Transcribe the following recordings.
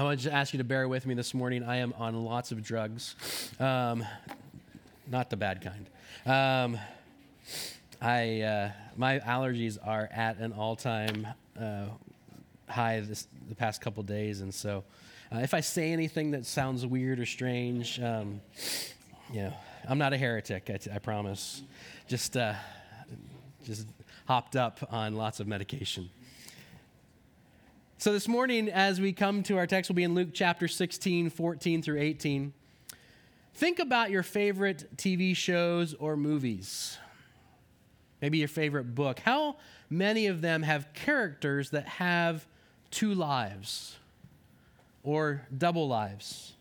I want to ask you to bear with me this morning. I am on lots of drugs, um, not the bad kind. Um, I uh, my allergies are at an all-time uh, high this the past couple days, and so uh, if I say anything that sounds weird or strange, um, you know, I'm not a heretic. I, t- I promise. Just uh, just hopped up on lots of medication. So, this morning, as we come to our text, will be in Luke chapter 16, 14 through 18. Think about your favorite TV shows or movies. Maybe your favorite book. How many of them have characters that have two lives or double lives?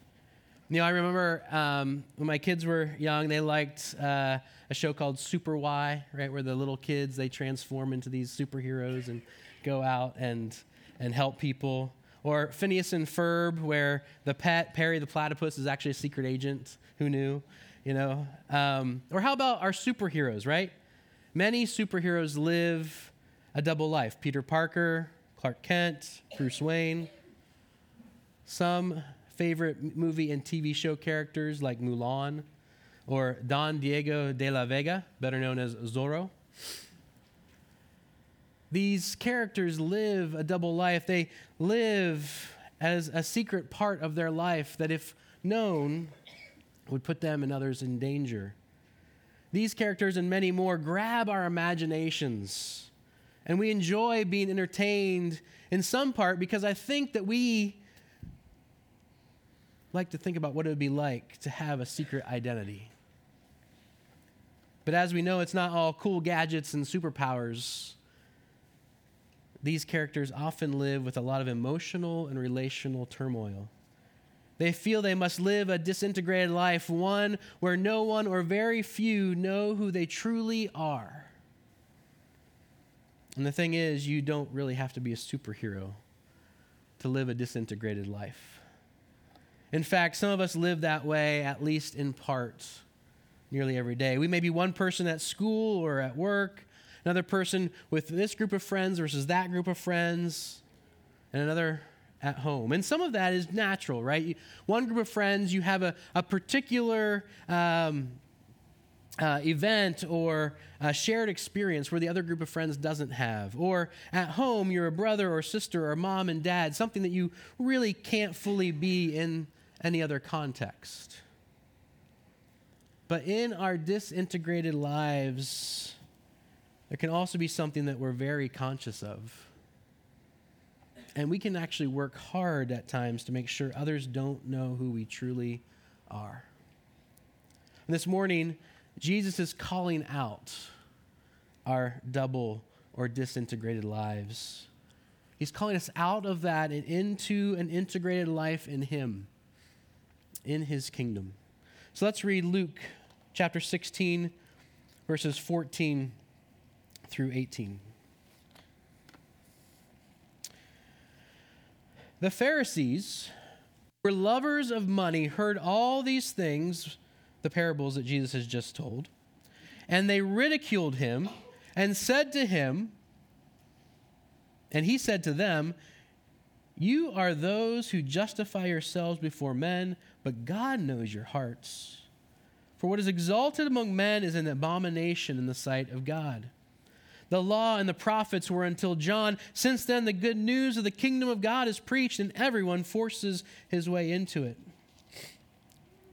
You know, I remember um, when my kids were young, they liked uh, a show called Super Why, right, where the little kids they transform into these superheroes and go out and and help people. Or Phineas and Ferb, where the pet, Perry the platypus, is actually a secret agent. Who knew? You know? Um, or how about our superheroes, right? Many superheroes live a double life Peter Parker, Clark Kent, Bruce Wayne. Some favorite movie and TV show characters like Mulan or Don Diego de la Vega, better known as Zorro these characters live a double life. They live as a secret part of their life that, if known, would put them and others in danger. These characters and many more grab our imaginations, and we enjoy being entertained in some part because I think that we like to think about what it would be like to have a secret identity. But as we know, it's not all cool gadgets and superpowers these characters often live with a lot of emotional and relational turmoil. They feel they must live a disintegrated life, one where no one or very few know who they truly are. And the thing is, you don't really have to be a superhero to live a disintegrated life. In fact, some of us live that way, at least in part, nearly every day. We may be one person at school or at work, another person with this group of friends versus that group of friends, and another at home. And some of that is natural, right? One group of friends, you have a, a particular um, uh, event or a shared experience where the other group of friends doesn't have. Or at home, you're a brother or sister or mom and dad, something that you really can't fully be in any other context. But in our disintegrated lives, there can also be something that we're very conscious of. And we can actually work hard at times to make sure others don't know who we truly are. And this morning, Jesus is calling out our double or disintegrated lives. He's calling us out of that and into an integrated life in Him, in His kingdom. So let's read Luke chapter 16, verses 14 through 18. The Pharisees were lovers of money, heard all these things, the parables that Jesus has just told, and they ridiculed him and said to him, and he said to them, You are those who justify yourselves before men, but God knows your hearts. For what is exalted among men is an abomination in the sight of God. The law and the prophets were until John. Since then, the good news of the kingdom of God is preached, and everyone forces his way into it.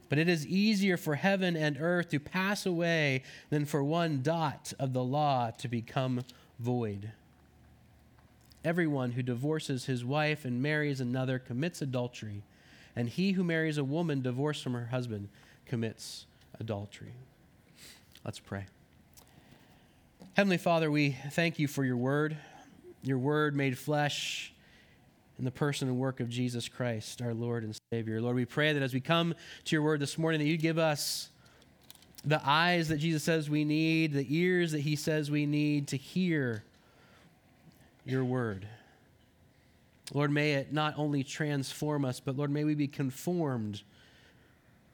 But it is easier for heaven and earth to pass away than for one dot of the law to become void. Everyone who divorces his wife and marries another commits adultery, and he who marries a woman divorced from her husband commits adultery. Let's pray. Heavenly Father, we thank you for your word, your word made flesh in the person and work of Jesus Christ, our Lord and Savior. Lord, we pray that as we come to your word this morning, that you give us the eyes that Jesus says we need, the ears that he says we need to hear your word. Lord, may it not only transform us, but Lord, may we be conformed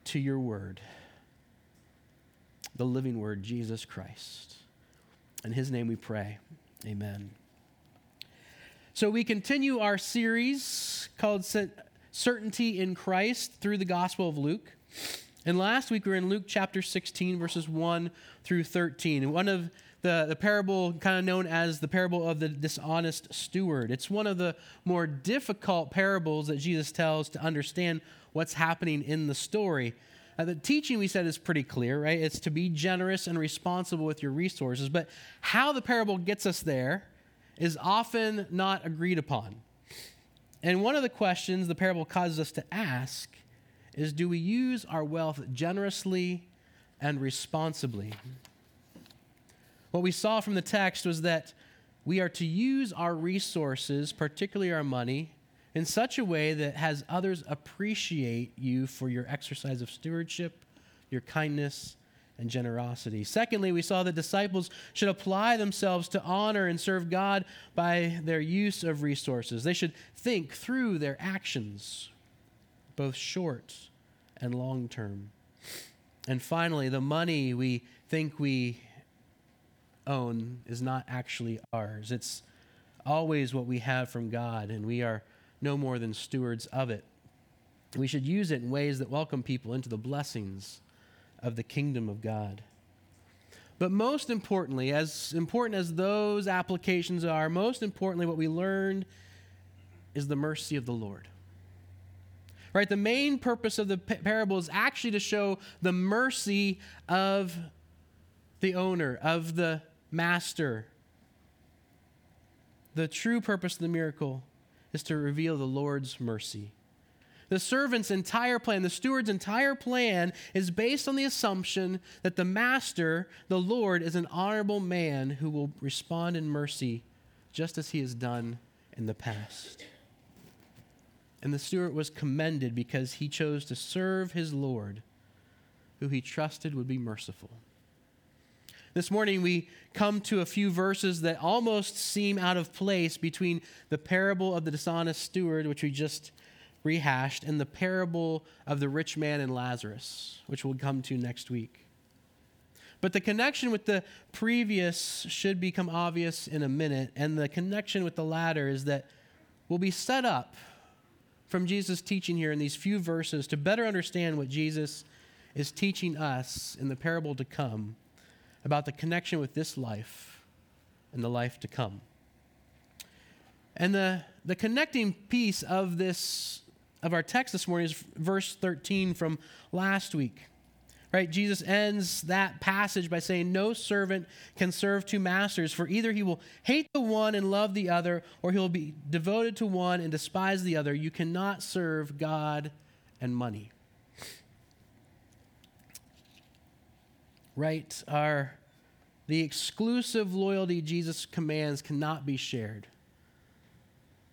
to your word, the living word, Jesus Christ. In his name we pray. Amen. So we continue our series called certainty in Christ through the Gospel of Luke. And last week we were in Luke chapter 16, verses 1 through 13. One of the, the parable, kind of known as the parable of the dishonest steward. It's one of the more difficult parables that Jesus tells to understand what's happening in the story. Uh, the teaching we said is pretty clear, right? It's to be generous and responsible with your resources. But how the parable gets us there is often not agreed upon. And one of the questions the parable causes us to ask is do we use our wealth generously and responsibly? What we saw from the text was that we are to use our resources, particularly our money, in such a way that has others appreciate you for your exercise of stewardship, your kindness, and generosity. Secondly, we saw that disciples should apply themselves to honor and serve God by their use of resources. They should think through their actions, both short and long term. And finally, the money we think we own is not actually ours. It's always what we have from God, and we are no more than stewards of it. We should use it in ways that welcome people into the blessings of the kingdom of God. But most importantly, as important as those applications are, most importantly, what we learned is the mercy of the Lord. Right? The main purpose of the parable is actually to show the mercy of the owner, of the master. The true purpose of the miracle is to reveal the Lord's mercy. The servant's entire plan, the steward's entire plan, is based on the assumption that the master, the Lord, is an honorable man who will respond in mercy just as he has done in the past. And the steward was commended because he chose to serve his Lord, who he trusted would be merciful. This morning, we come to a few verses that almost seem out of place between the parable of the dishonest steward, which we just rehashed, and the parable of the rich man and Lazarus, which we'll come to next week. But the connection with the previous should become obvious in a minute, and the connection with the latter is that we'll be set up from Jesus' teaching here in these few verses to better understand what Jesus is teaching us in the parable to come about the connection with this life and the life to come. And the, the connecting piece of this of our text this morning is verse 13 from last week. Right? Jesus ends that passage by saying, No servant can serve two masters, for either he will hate the one and love the other, or he will be devoted to one and despise the other. You cannot serve God and money. Right? Our the exclusive loyalty Jesus commands cannot be shared.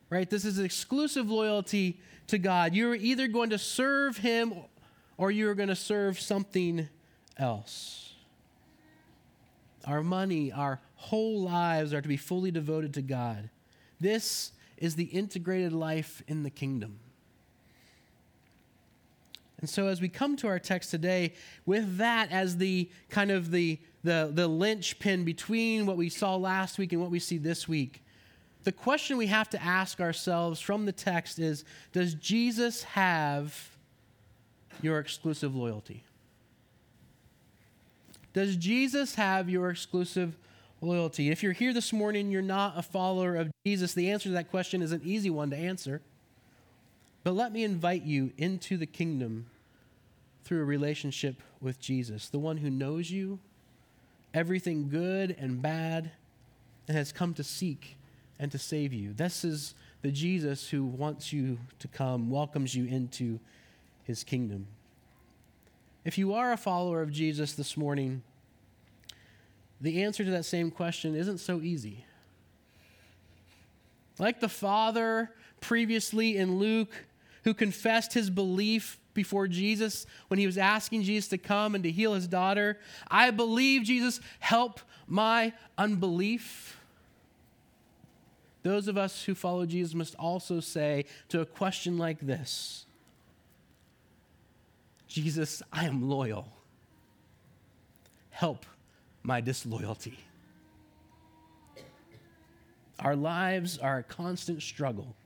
Right? This is exclusive loyalty to God. You're either going to serve him or you're going to serve something else. Our money, our whole lives are to be fully devoted to God. This is the integrated life in the kingdom. And so as we come to our text today, with that as the kind of the, the, the linchpin between what we saw last week and what we see this week, the question we have to ask ourselves from the text is Does Jesus have your exclusive loyalty? Does Jesus have your exclusive loyalty? If you're here this morning, you're not a follower of Jesus, the answer to that question is an easy one to answer. But let me invite you into the kingdom through a relationship with Jesus, the one who knows you, everything good and bad, and has come to seek and to save you. This is the Jesus who wants you to come, welcomes you into his kingdom. If you are a follower of Jesus this morning, the answer to that same question isn't so easy. Like the father previously in Luke, who confessed his belief before Jesus when he was asking Jesus to come and to heal his daughter, I believe, Jesus, help my unbelief. Those of us who follow Jesus must also say to a question like this Jesus, I am loyal. Help my disloyalty. Our lives are a constant struggle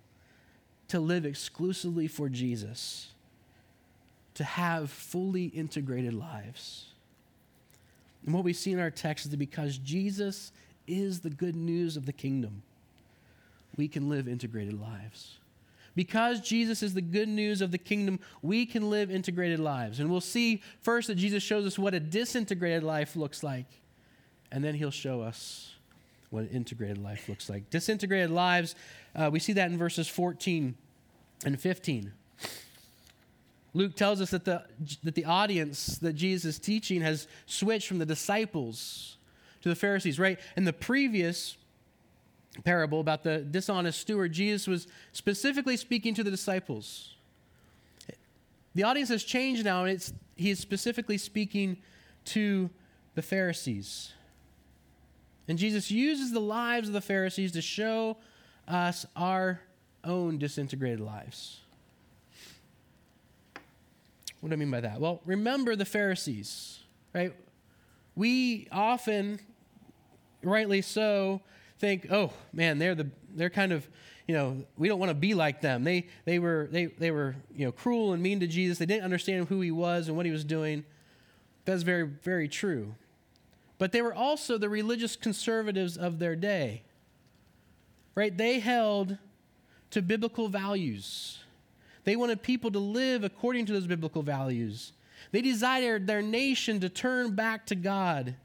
to live exclusively for Jesus, to have fully integrated lives. And what we see in our text is that because Jesus is the good news of the kingdom, we can live integrated lives. Because Jesus is the good news of the kingdom, we can live integrated lives. And we'll see first that Jesus shows us what a disintegrated life looks like, and then he'll show us what an integrated life looks like. Disintegrated lives, uh, we see that in verses 14 and 15. Luke tells us that the, that the audience that Jesus is teaching has switched from the disciples to the Pharisees, right? In the previous parable about the dishonest steward, Jesus was specifically speaking to the disciples. The audience has changed now, and it's, he is specifically speaking to the Pharisees. And Jesus uses the lives of the Pharisees to show us our own disintegrated lives. What do I mean by that? Well, remember the Pharisees, right? We often, rightly so, think, oh man, they're the they're kind of you know we don't want to be like them. They they were they they were you know cruel and mean to Jesus. They didn't understand who he was and what he was doing. That's very very true. But they were also the religious conservatives of their day. Right? They held to biblical values. They wanted people to live according to those biblical values. They desired their nation to turn back to God.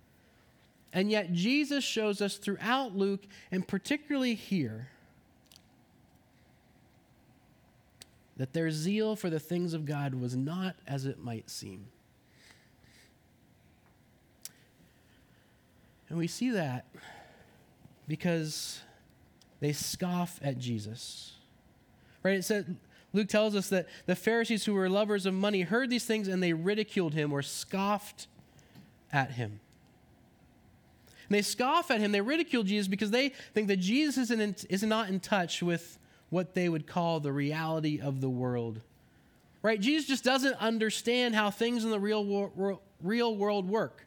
And yet, Jesus shows us throughout Luke, and particularly here, that their zeal for the things of God was not as it might seem. And we see that because they scoff at Jesus. Right? It said Luke tells us that the Pharisees who were lovers of money heard these things and they ridiculed him or scoffed at him. And they scoff at him, they ridicule Jesus because they think that Jesus isn't in, is not in touch with what they would call the reality of the world. Right? Jesus just doesn't understand how things in the real, wor- real world work.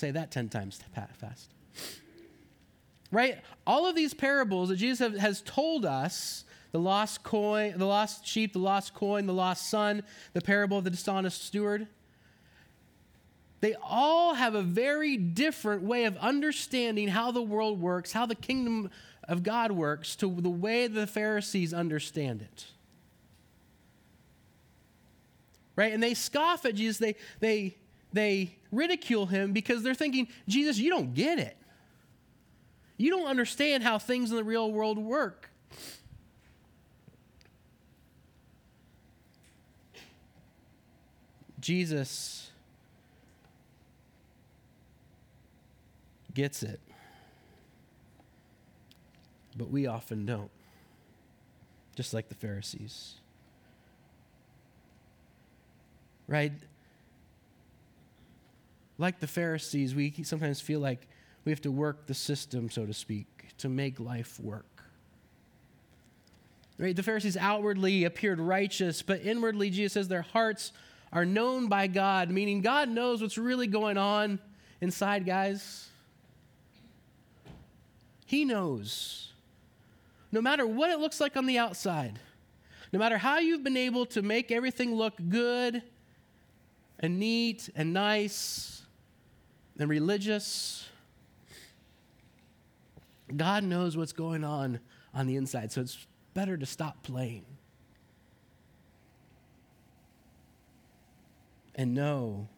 Say that 10 times fast. Right? All of these parables that Jesus has told us the lost coin, the lost sheep, the lost coin, the lost son, the parable of the dishonest steward they all have a very different way of understanding how the world works, how the kingdom of God works, to the way the Pharisees understand it. Right? And they scoff at Jesus. They, they, they ridicule him because they're thinking, Jesus, you don't get it. You don't understand how things in the real world work. Jesus gets it. But we often don't, just like the Pharisees. Right? Like the Pharisees, we sometimes feel like we have to work the system, so to speak, to make life work. Right? The Pharisees outwardly appeared righteous, but inwardly, Jesus says their hearts are known by God, meaning God knows what's really going on inside, guys. He knows. No matter what it looks like on the outside, no matter how you've been able to make everything look good and neat and nice and religious, God knows what's going on on the inside. So it's better to stop playing and know,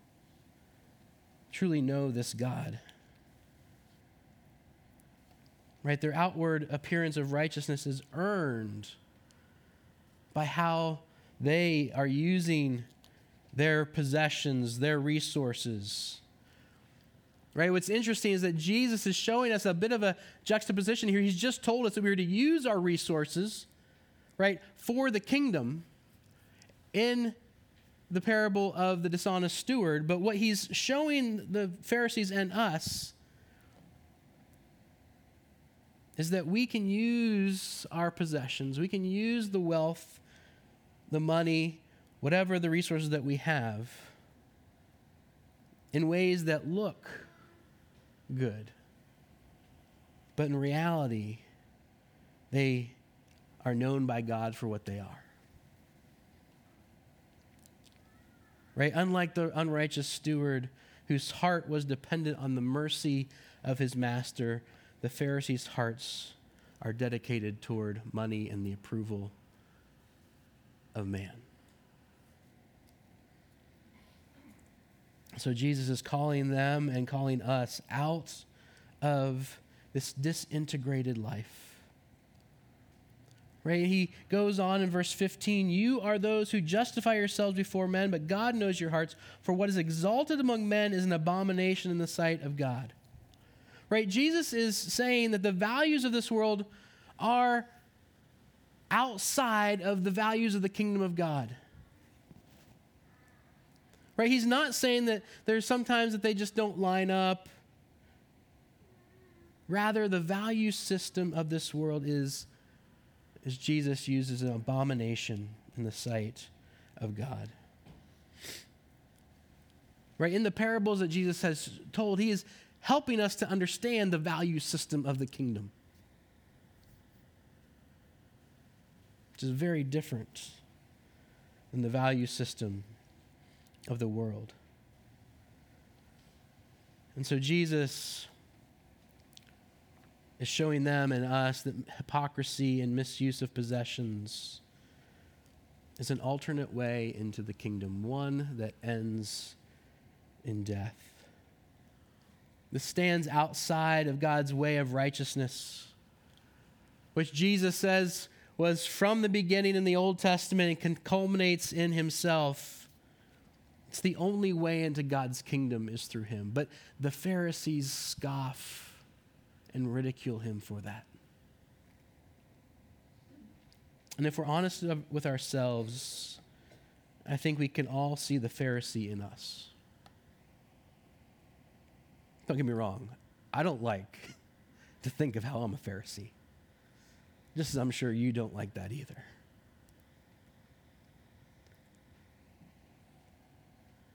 truly know this God right? Their outward appearance of righteousness is earned by how they are using their possessions, their resources. Right? What's interesting is that Jesus is showing us a bit of a juxtaposition here. He's just told us that we are to use our resources, right, for the kingdom in the parable of the dishonest steward. But what he's showing the Pharisees and us is that we can use our possessions, we can use the wealth, the money, whatever the resources that we have in ways that look good. But in reality, they are known by God for what they are. Right? Unlike the unrighteous steward whose heart was dependent on the mercy of his master, the Pharisees' hearts are dedicated toward money and the approval of man. So Jesus is calling them and calling us out of this disintegrated life. Right? He goes on in verse 15 You are those who justify yourselves before men, but God knows your hearts, for what is exalted among men is an abomination in the sight of God. Right? Jesus is saying that the values of this world are outside of the values of the kingdom of God. Right? He's not saying that there's sometimes that they just don't line up. Rather, the value system of this world is, as Jesus uses an abomination in the sight of God. Right? In the parables that Jesus has told, he is helping us to understand the value system of the kingdom. Which is very different than the value system of the world. And so Jesus is showing them and us that hypocrisy and misuse of possessions is an alternate way into the kingdom, one that ends in death. This stands outside of God's way of righteousness, which Jesus says was from the beginning in the Old Testament and culminates in Himself. It's the only way into God's kingdom is through him. But the Pharisees scoff and ridicule him for that. And if we're honest with ourselves, I think we can all see the Pharisee in us. Don't get me wrong, I don't like to think of how I'm a Pharisee. Just as I'm sure you don't like that either.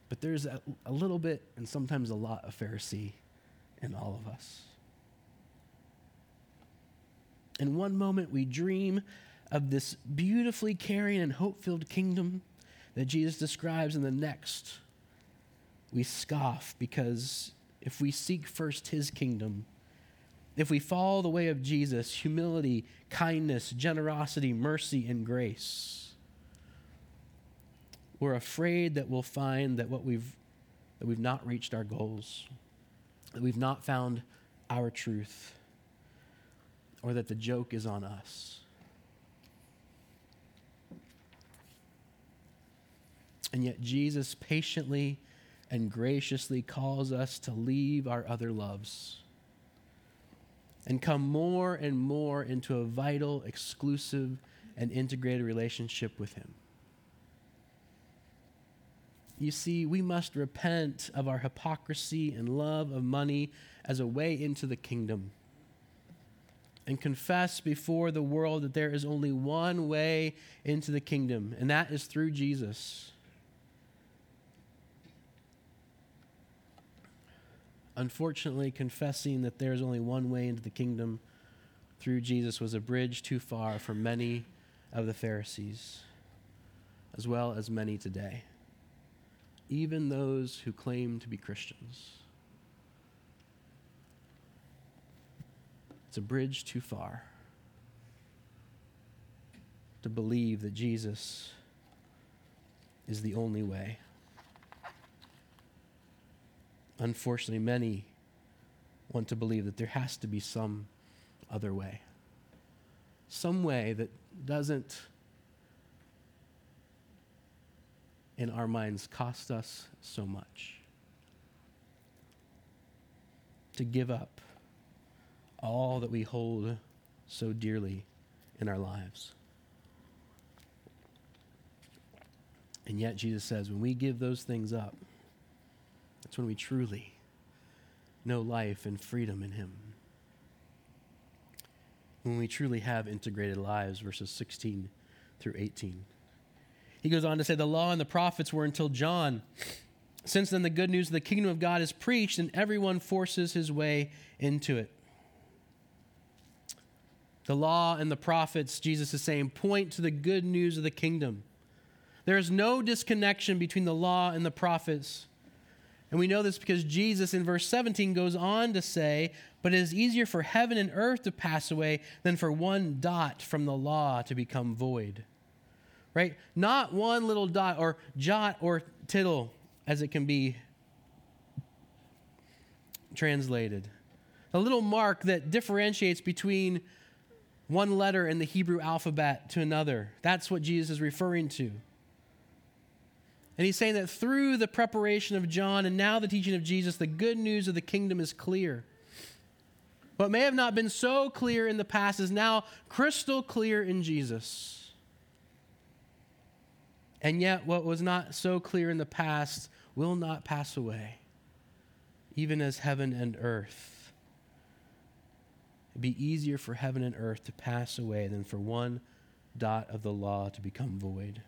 But there's a, a little bit and sometimes a lot of Pharisee in all of us. In one moment, we dream of this beautifully caring and hope filled kingdom that Jesus describes, in the next, we scoff because if we seek first his kingdom, if we follow the way of Jesus, humility, kindness, generosity, mercy, and grace, we're afraid that we'll find that what we've that we've not reached our goals, that we've not found our truth, or that the joke is on us. And yet, Jesus patiently and graciously calls us to leave our other loves and come more and more into a vital, exclusive, and integrated relationship with Him. You see, we must repent of our hypocrisy and love of money as a way into the kingdom and confess before the world that there is only one way into the kingdom, and that is through Jesus. Unfortunately, confessing that there is only one way into the kingdom through Jesus was a bridge too far for many of the Pharisees, as well as many today even those who claim to be Christians. It's a bridge too far to believe that Jesus is the only way. Unfortunately, many want to believe that there has to be some other way. Some way that doesn't in our minds cost us so much. To give up all that we hold so dearly in our lives. And yet, Jesus says, when we give those things up, that's when we truly know life and freedom in Him. When we truly have integrated lives, verses 16 through 18. He goes on to say, The law and the prophets were until John. Since then, the good news of the kingdom of God is preached, and everyone forces his way into it. The law and the prophets, Jesus is saying, point to the good news of the kingdom. There is no disconnection between the law and the prophets. And we know this because Jesus in verse 17 goes on to say, But it is easier for heaven and earth to pass away than for one dot from the law to become void. Right? Not one little dot or jot or tittle, as it can be translated. A little mark that differentiates between one letter in the Hebrew alphabet to another. That's what Jesus is referring to. And he's saying that through the preparation of John and now the teaching of Jesus, the good news of the kingdom is clear. What may have not been so clear in the past is now crystal clear in Jesus. And yet, what was not so clear in the past will not pass away, even as heaven and earth. It'd be easier for heaven and earth to pass away than for one dot of the law to become void.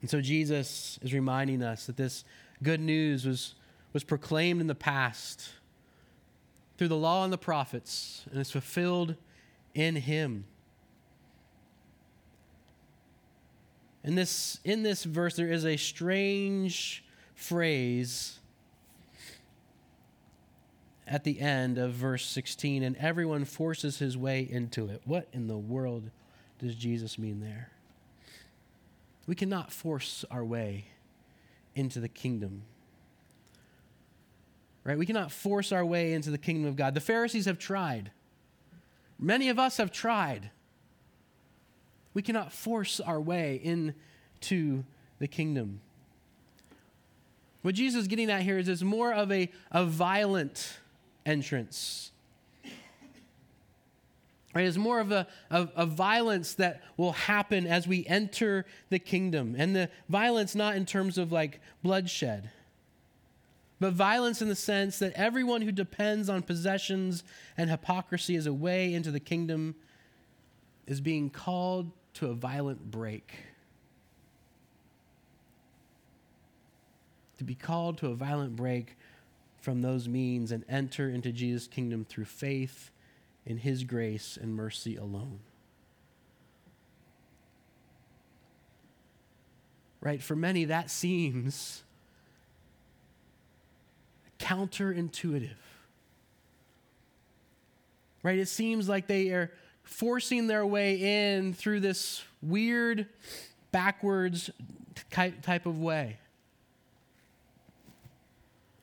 And so Jesus is reminding us that this good news was, was proclaimed in the past through the law and the prophets, and is fulfilled in him. In this, in this verse, there is a strange phrase at the end of verse 16, and everyone forces his way into it. What in the world does Jesus mean there? We cannot force our way into the kingdom. Right? We cannot force our way into the kingdom of God. The Pharisees have tried. Many of us have tried. We cannot force our way into the kingdom. What Jesus is getting at here is it's more of a, a violent entrance Right, it's more of a, of, a violence that will happen as we enter the kingdom. And the violence not in terms of like bloodshed, but violence in the sense that everyone who depends on possessions and hypocrisy as a way into the kingdom is being called to a violent break. To be called to a violent break from those means and enter into Jesus' kingdom through faith in His grace and mercy alone. Right? For many, that seems counterintuitive. Right? It seems like they are forcing their way in through this weird, backwards type of way.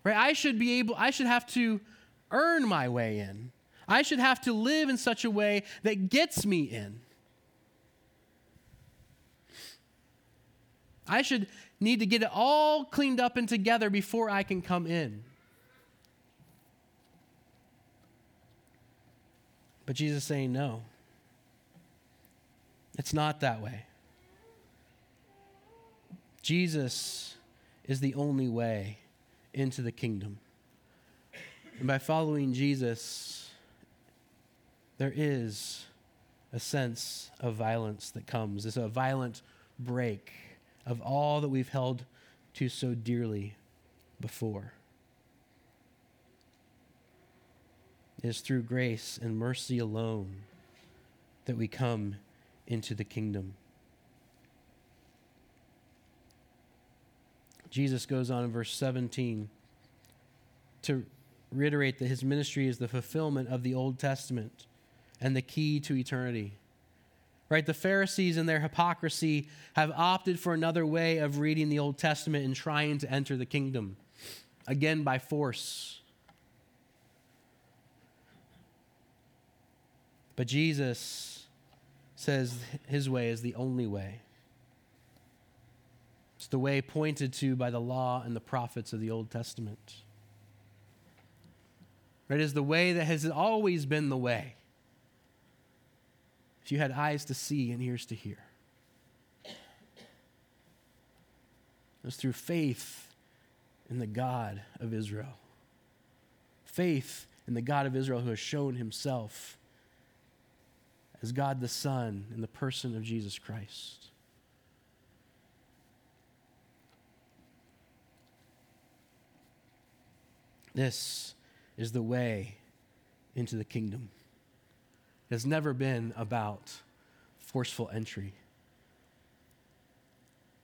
Right? I should be able, I should have to earn my way in. I should have to live in such a way that gets me in. I should need to get it all cleaned up and together before I can come in. But Jesus saying, no, it's not that way. Jesus is the only way into the kingdom. And by following Jesus, there is a sense of violence that comes. It's a violent break of all that we've held to so dearly before. It is through grace and mercy alone that we come into the kingdom. Jesus goes on in verse 17 to reiterate that his ministry is the fulfillment of the Old Testament and the key to eternity. Right? The Pharisees, in their hypocrisy, have opted for another way of reading the Old Testament and trying to enter the kingdom, again by force. But Jesus says his way is the only way. It's the way pointed to by the law and the prophets of the Old Testament. It is the way that has always been the way if you had eyes to see and ears to hear. It was through faith in the God of Israel. Faith in the God of Israel who has shown himself as God the Son in the person of Jesus Christ. This is the way into the kingdom. It has never been about forceful entry.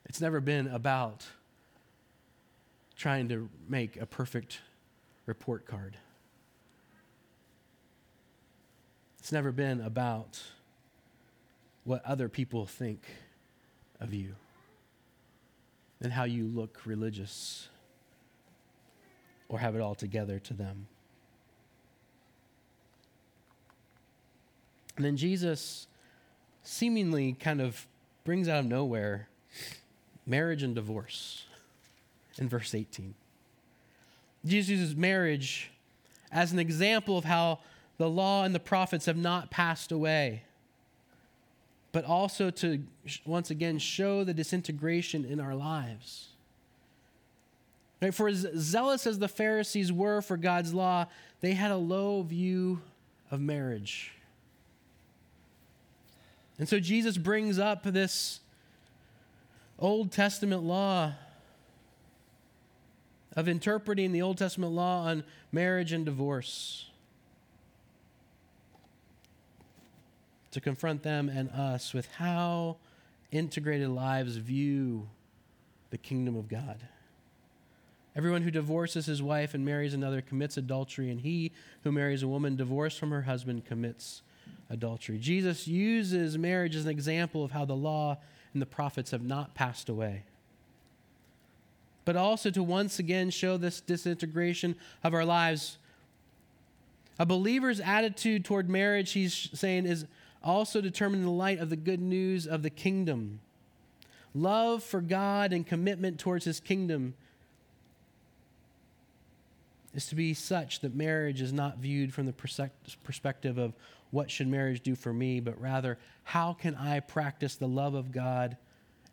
It's never been about trying to make a perfect report card. It's never been about what other people think of you and how you look religious or have it all together to them. And then Jesus seemingly kind of brings out of nowhere marriage and divorce in verse 18. Jesus uses marriage as an example of how the law and the prophets have not passed away, but also to once again show the disintegration in our lives. Right? For as zealous as the Pharisees were for God's law, they had a low view of marriage. And so Jesus brings up this Old Testament law of interpreting the Old Testament law on marriage and divorce to confront them and us with how integrated lives view the kingdom of God. Everyone who divorces his wife and marries another commits adultery, and he who marries a woman divorced from her husband commits adultery. Jesus uses marriage as an example of how the law and the prophets have not passed away. But also to once again show this disintegration of our lives. A believer's attitude toward marriage, he's saying, is also determined in the light of the good news of the kingdom. Love for God and commitment towards his kingdom is to be such that marriage is not viewed from the perspective of what should marriage do for me, but rather, how can I practice the love of God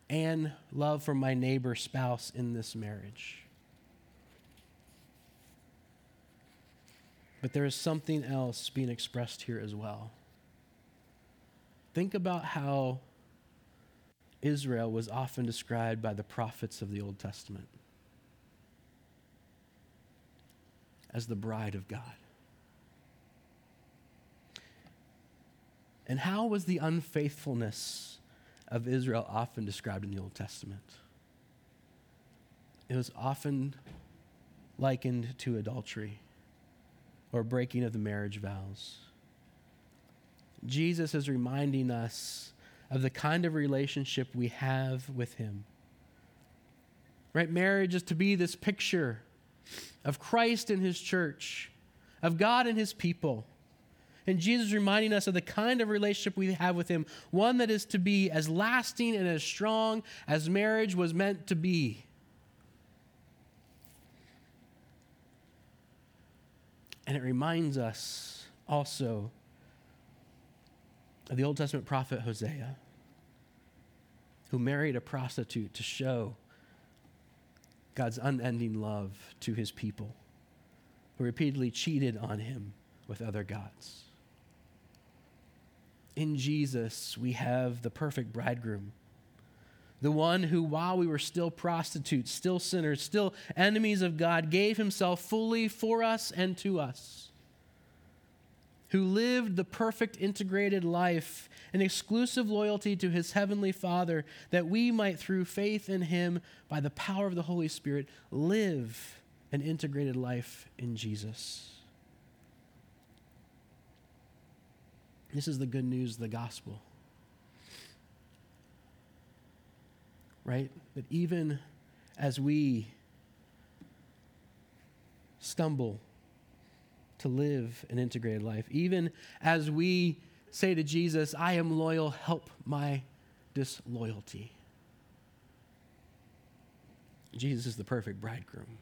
and love for my neighbor spouse in this marriage? But there is something else being expressed here as well. Think about how Israel was often described by the prophets of the Old Testament as the bride of God. And how was the unfaithfulness of Israel often described in the Old Testament? It was often likened to adultery or breaking of the marriage vows. Jesus is reminding us of the kind of relationship we have with Him. Right? Marriage is to be this picture of Christ and His church, of God and His people. And Jesus reminding us of the kind of relationship we have with Him, one that is to be as lasting and as strong as marriage was meant to be. And it reminds us also the Old Testament prophet Hosea, who married a prostitute to show God's unending love to his people, who repeatedly cheated on him with other gods. In Jesus, we have the perfect bridegroom, the one who, while we were still prostitutes, still sinners, still enemies of God, gave himself fully for us and to us who lived the perfect integrated life in exclusive loyalty to his heavenly Father, that we might, through faith in him, by the power of the Holy Spirit, live an integrated life in Jesus. This is the good news of the gospel. Right? That even as we stumble to live an integrated life. Even as we say to Jesus, I am loyal, help my disloyalty. Jesus is the perfect bridegroom.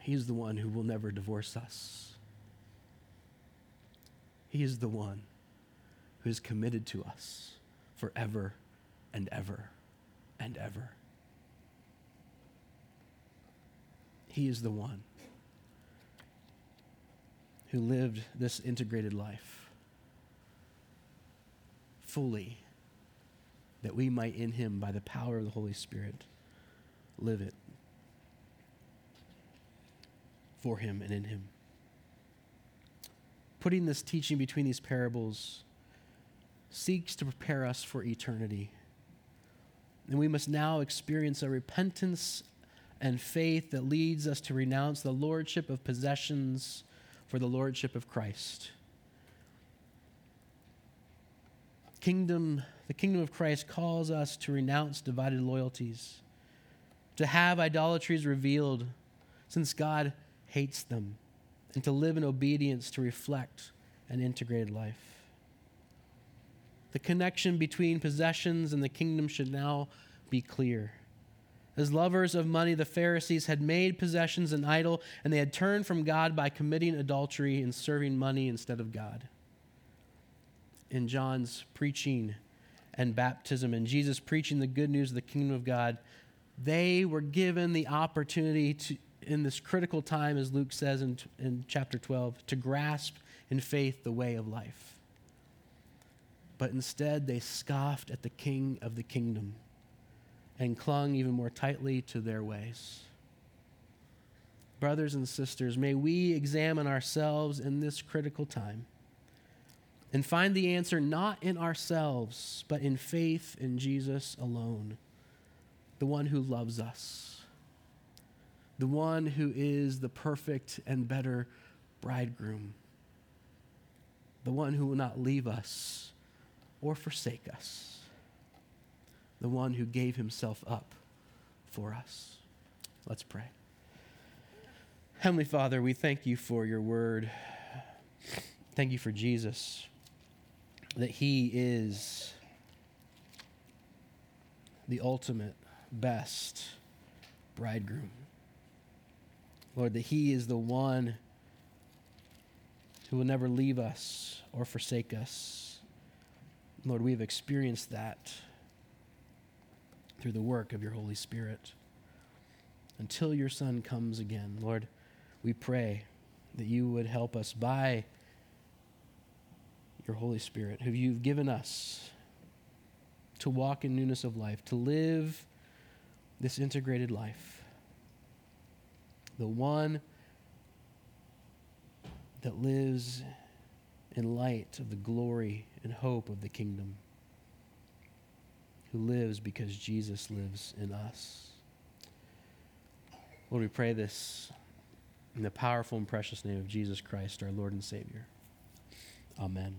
He's the one who will never divorce us. He is the one who is committed to us forever and ever and ever. He is the one who lived this integrated life fully, that we might in him, by the power of the Holy Spirit, live it for him and in him. putting this teaching between these parables, seeks to prepare us for eternity. And we must now experience a repentance and faith that leads us to renounce the lordship of possessions for the lordship of Christ. Kingdom, the kingdom of Christ calls us to renounce divided loyalties, to have idolatries revealed, since God hates them, and to live in obedience to reflect an integrated life. The connection between possessions and the kingdom should now be clear. As lovers of money, the Pharisees had made possessions an idol, and they had turned from God by committing adultery and serving money instead of God. In John's preaching and baptism, and Jesus preaching the good news of the kingdom of God, they were given the opportunity to, in this critical time, as Luke says in, in chapter 12, to grasp in faith the way of life but instead they scoffed at the king of the kingdom and clung even more tightly to their ways. Brothers and sisters, may we examine ourselves in this critical time and find the answer not in ourselves, but in faith in Jesus alone, the one who loves us, the one who is the perfect and better bridegroom, the one who will not leave us or forsake us. The one who gave himself up for us. Let's pray. Heavenly Father, we thank you for your word. Thank you for Jesus, that he is the ultimate, best bridegroom. Lord, that he is the one who will never leave us or forsake us. Lord, we have experienced that through the work of your Holy Spirit. Until your Son comes again, Lord, we pray that you would help us by your Holy Spirit, who you've given us to walk in newness of life, to live this integrated life. The one that lives in light of the glory and hope of the kingdom, who lives because Jesus lives in us. Lord, we pray this in the powerful and precious name of Jesus Christ, our Lord and Savior. Amen.